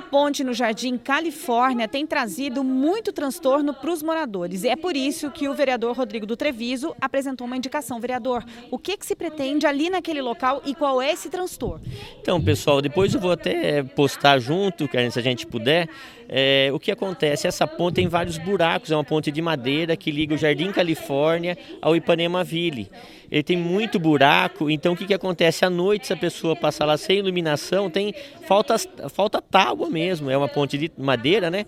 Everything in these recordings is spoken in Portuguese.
ponte no Jardim Califórnia tem trazido muito transtorno para os moradores. E é por isso que o vereador Rodrigo do Treviso apresentou uma indicação. Vereador, o que, que se pretende ali naquele local e qual é esse transtorno? Então, pessoal, depois eu vou até postar junto, se a gente puder, é, o que acontece? Essa ponte tem vários buracos, é uma ponte de madeira que liga o Jardim Califórnia ao Ipanema Ville. Ele tem muito buraco, então o que, que acontece? À noite, se a pessoa passar lá sem iluminação, tem falta, falta tábua mesmo, é uma ponte de madeira, né?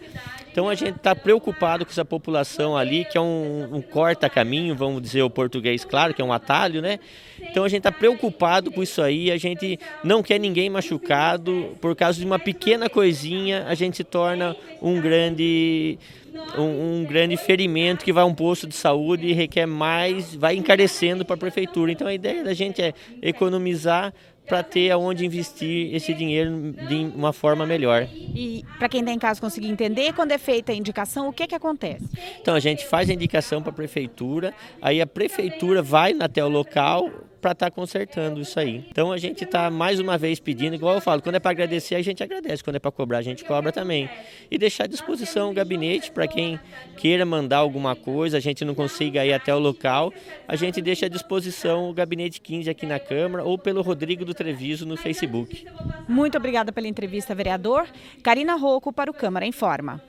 Então a gente está preocupado com essa população ali, que é um, um corta-caminho, vamos dizer o português, claro, que é um atalho, né? Então a gente está preocupado com isso aí, a gente não quer ninguém machucado, por causa de uma pequena coisinha, a gente se torna um grande um, um, grande ferimento que vai a um posto de saúde e requer mais, vai encarecendo para a prefeitura. Então a ideia da gente é economizar para ter aonde investir esse dinheiro de uma forma melhor. E para quem está em casa conseguir entender, quando é feita a indicação, o que, que acontece? Então a gente faz a indicação para a prefeitura, aí a prefeitura vai até o local, para estar tá consertando isso aí. Então a gente está mais uma vez pedindo, igual eu falo, quando é para agradecer, a gente agradece, quando é para cobrar, a gente cobra também. E deixar à disposição o gabinete para quem queira mandar alguma coisa, a gente não consiga ir até o local, a gente deixa à disposição o gabinete 15 aqui na Câmara ou pelo Rodrigo do Treviso no Facebook. Muito obrigada pela entrevista, vereador. Karina Rocco para o Câmara Informa.